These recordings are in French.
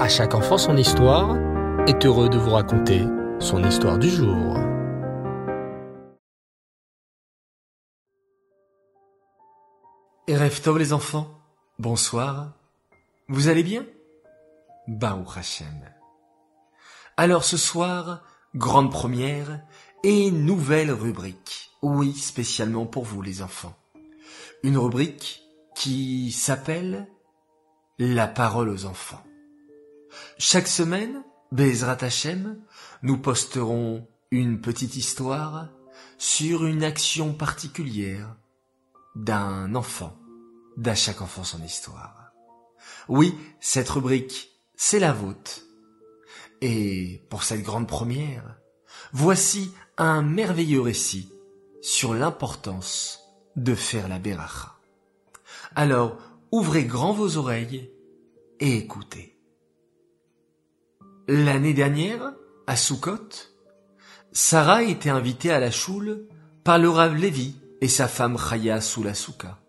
À chaque enfant son histoire est heureux de vous raconter son histoire du jour. Erev Tov les enfants, bonsoir. Vous allez bien? Baruch Hashem. Alors ce soir, grande première et nouvelle rubrique. Oui, spécialement pour vous les enfants. Une rubrique qui s'appelle La parole aux enfants. Chaque semaine, Bezrat Hashem, nous posterons une petite histoire sur une action particulière d'un enfant, d'à chaque enfant son histoire. Oui, cette rubrique, c'est la vôtre. Et pour cette grande première, voici un merveilleux récit sur l'importance de faire la beracha. Alors, ouvrez grand vos oreilles et écoutez. L'année dernière, à Soukot, Sarah était invitée à la choule par le Rav Lévi et sa femme Chaya sous la souka.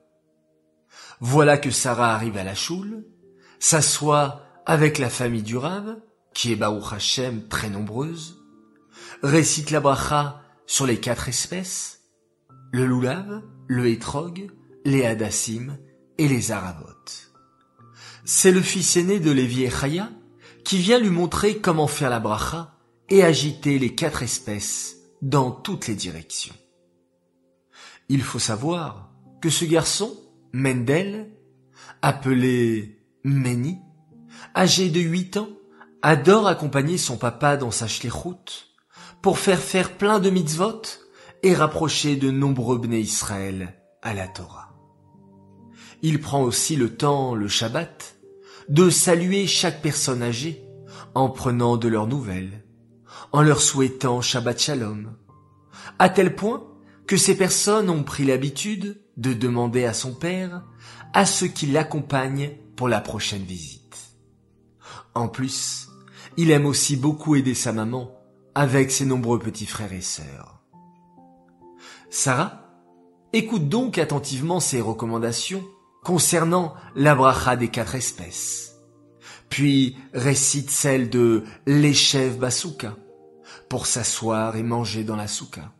Voilà que Sarah arrive à la choule, s'assoit avec la famille du Rav, qui est Baruch Hashem très nombreuse, récite la bracha sur les quatre espèces, le loulav, le hétrog, les hadassim et les aravot. C'est le fils aîné de Lévi et Chaya qui vient lui montrer comment faire la bracha et agiter les quatre espèces dans toutes les directions. Il faut savoir que ce garçon, Mendel, appelé Meni, âgé de huit ans, adore accompagner son papa dans sa shlichut pour faire faire plein de mitzvot et rapprocher de nombreux bnei Israël à la Torah. Il prend aussi le temps, le Shabbat, de saluer chaque personne âgée en prenant de leurs nouvelles, en leur souhaitant Shabbat Shalom, à tel point que ces personnes ont pris l'habitude de demander à son père à ce qu'il l'accompagne pour la prochaine visite. En plus, il aime aussi beaucoup aider sa maman avec ses nombreux petits frères et sœurs. Sarah écoute donc attentivement ses recommandations concernant la bracha des quatre espèces, puis récite celle de l'échev basouka pour s'asseoir et manger dans la souka.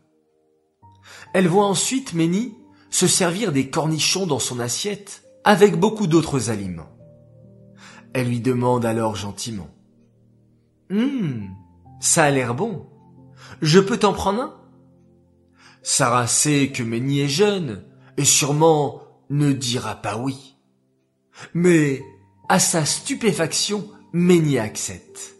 Elle voit ensuite Méni se servir des cornichons dans son assiette avec beaucoup d'autres aliments. Elle lui demande alors gentiment. Hum, ça a l'air bon. Je peux t'en prendre un? Sarah sait que Méni est jeune et sûrement ne dira pas oui. Mais, à sa stupéfaction, Méni accepte.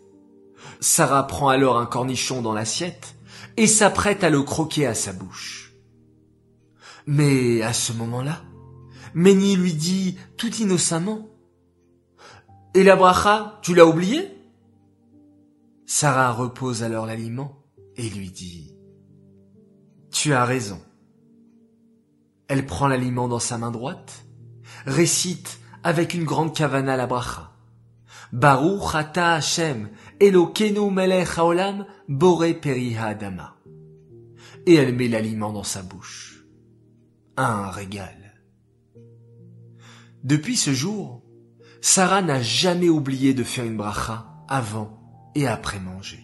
Sarah prend alors un cornichon dans l'assiette et s'apprête à le croquer à sa bouche. Mais à ce moment-là, Méni lui dit tout innocemment Et tu l'as oublié Sarah repose alors l'aliment et lui dit Tu as raison. Elle prend l'aliment dans sa main droite, récite avec une grande kavana la bracha. Baruch ata Hashem, Elokenu melech haolam, bore peri adama. Et elle met l'aliment dans sa bouche. Un régal. Depuis ce jour, Sarah n'a jamais oublié de faire une bracha avant et après manger.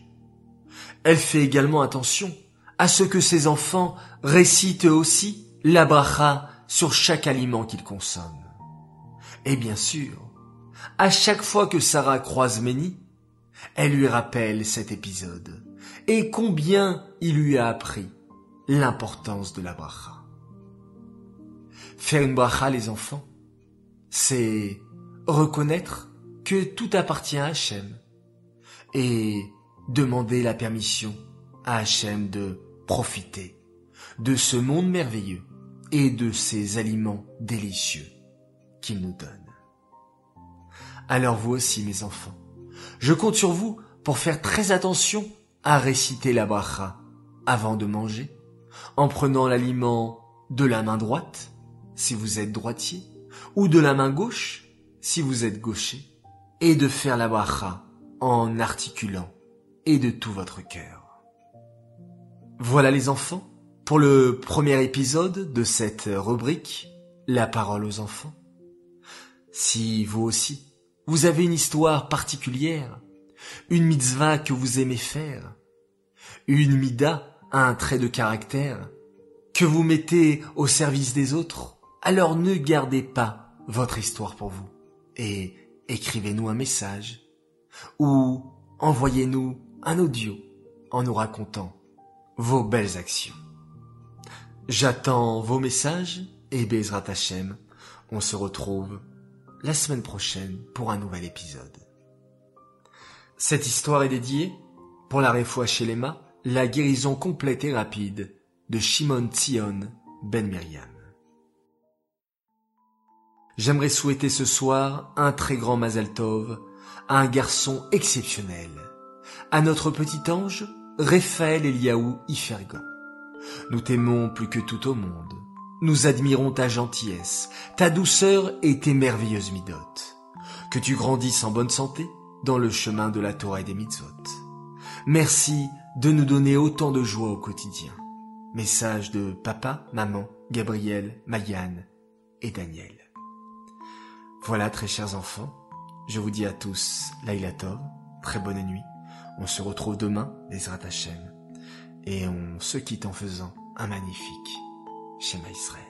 Elle fait également attention à ce que ses enfants récitent aussi la bracha sur chaque aliment qu'ils consomment. Et bien sûr, à chaque fois que Sarah croise Méni, elle lui rappelle cet épisode et combien il lui a appris l'importance de la bracha. Faire une bracha, les enfants, c'est reconnaître que tout appartient à Hachem et demander la permission à Hachem de profiter de ce monde merveilleux et de ces aliments délicieux qu'il nous donne. Alors vous aussi, mes enfants, je compte sur vous pour faire très attention à réciter la bracha avant de manger, en prenant l'aliment de la main droite, si vous êtes droitier, ou de la main gauche, si vous êtes gaucher, et de faire la bracha en articulant et de tout votre cœur. Voilà les enfants, pour le premier épisode de cette rubrique, La parole aux enfants. Si vous aussi, vous avez une histoire particulière, une mitzvah que vous aimez faire, une mida, un trait de caractère, que vous mettez au service des autres, alors ne gardez pas votre histoire pour vous et écrivez-nous un message ou envoyez-nous un audio en nous racontant vos belles actions. J'attends vos messages et Bezrat Hashem, on se retrouve la semaine prochaine pour un nouvel épisode. Cette histoire est dédiée pour la réfoua chez Lema, la guérison complète et rapide de Shimon Tzion Ben Miriam. J'aimerais souhaiter ce soir un très grand Mazal Tov à un garçon exceptionnel, à notre petit ange Raphaël Eliaou Ifergan. Nous t'aimons plus que tout au monde. Nous admirons ta gentillesse, ta douceur et tes merveilleuses midotes. Que tu grandisses en bonne santé dans le chemin de la Torah et des mitzvot. Merci de nous donner autant de joie au quotidien. Message de papa, maman, Gabriel, Mayanne et Daniel. Voilà, très chers enfants, je vous dis à tous Laila Tov, très bonne nuit. On se retrouve demain, les Hashem, et on se quitte en faisant un magnifique Shema Israël.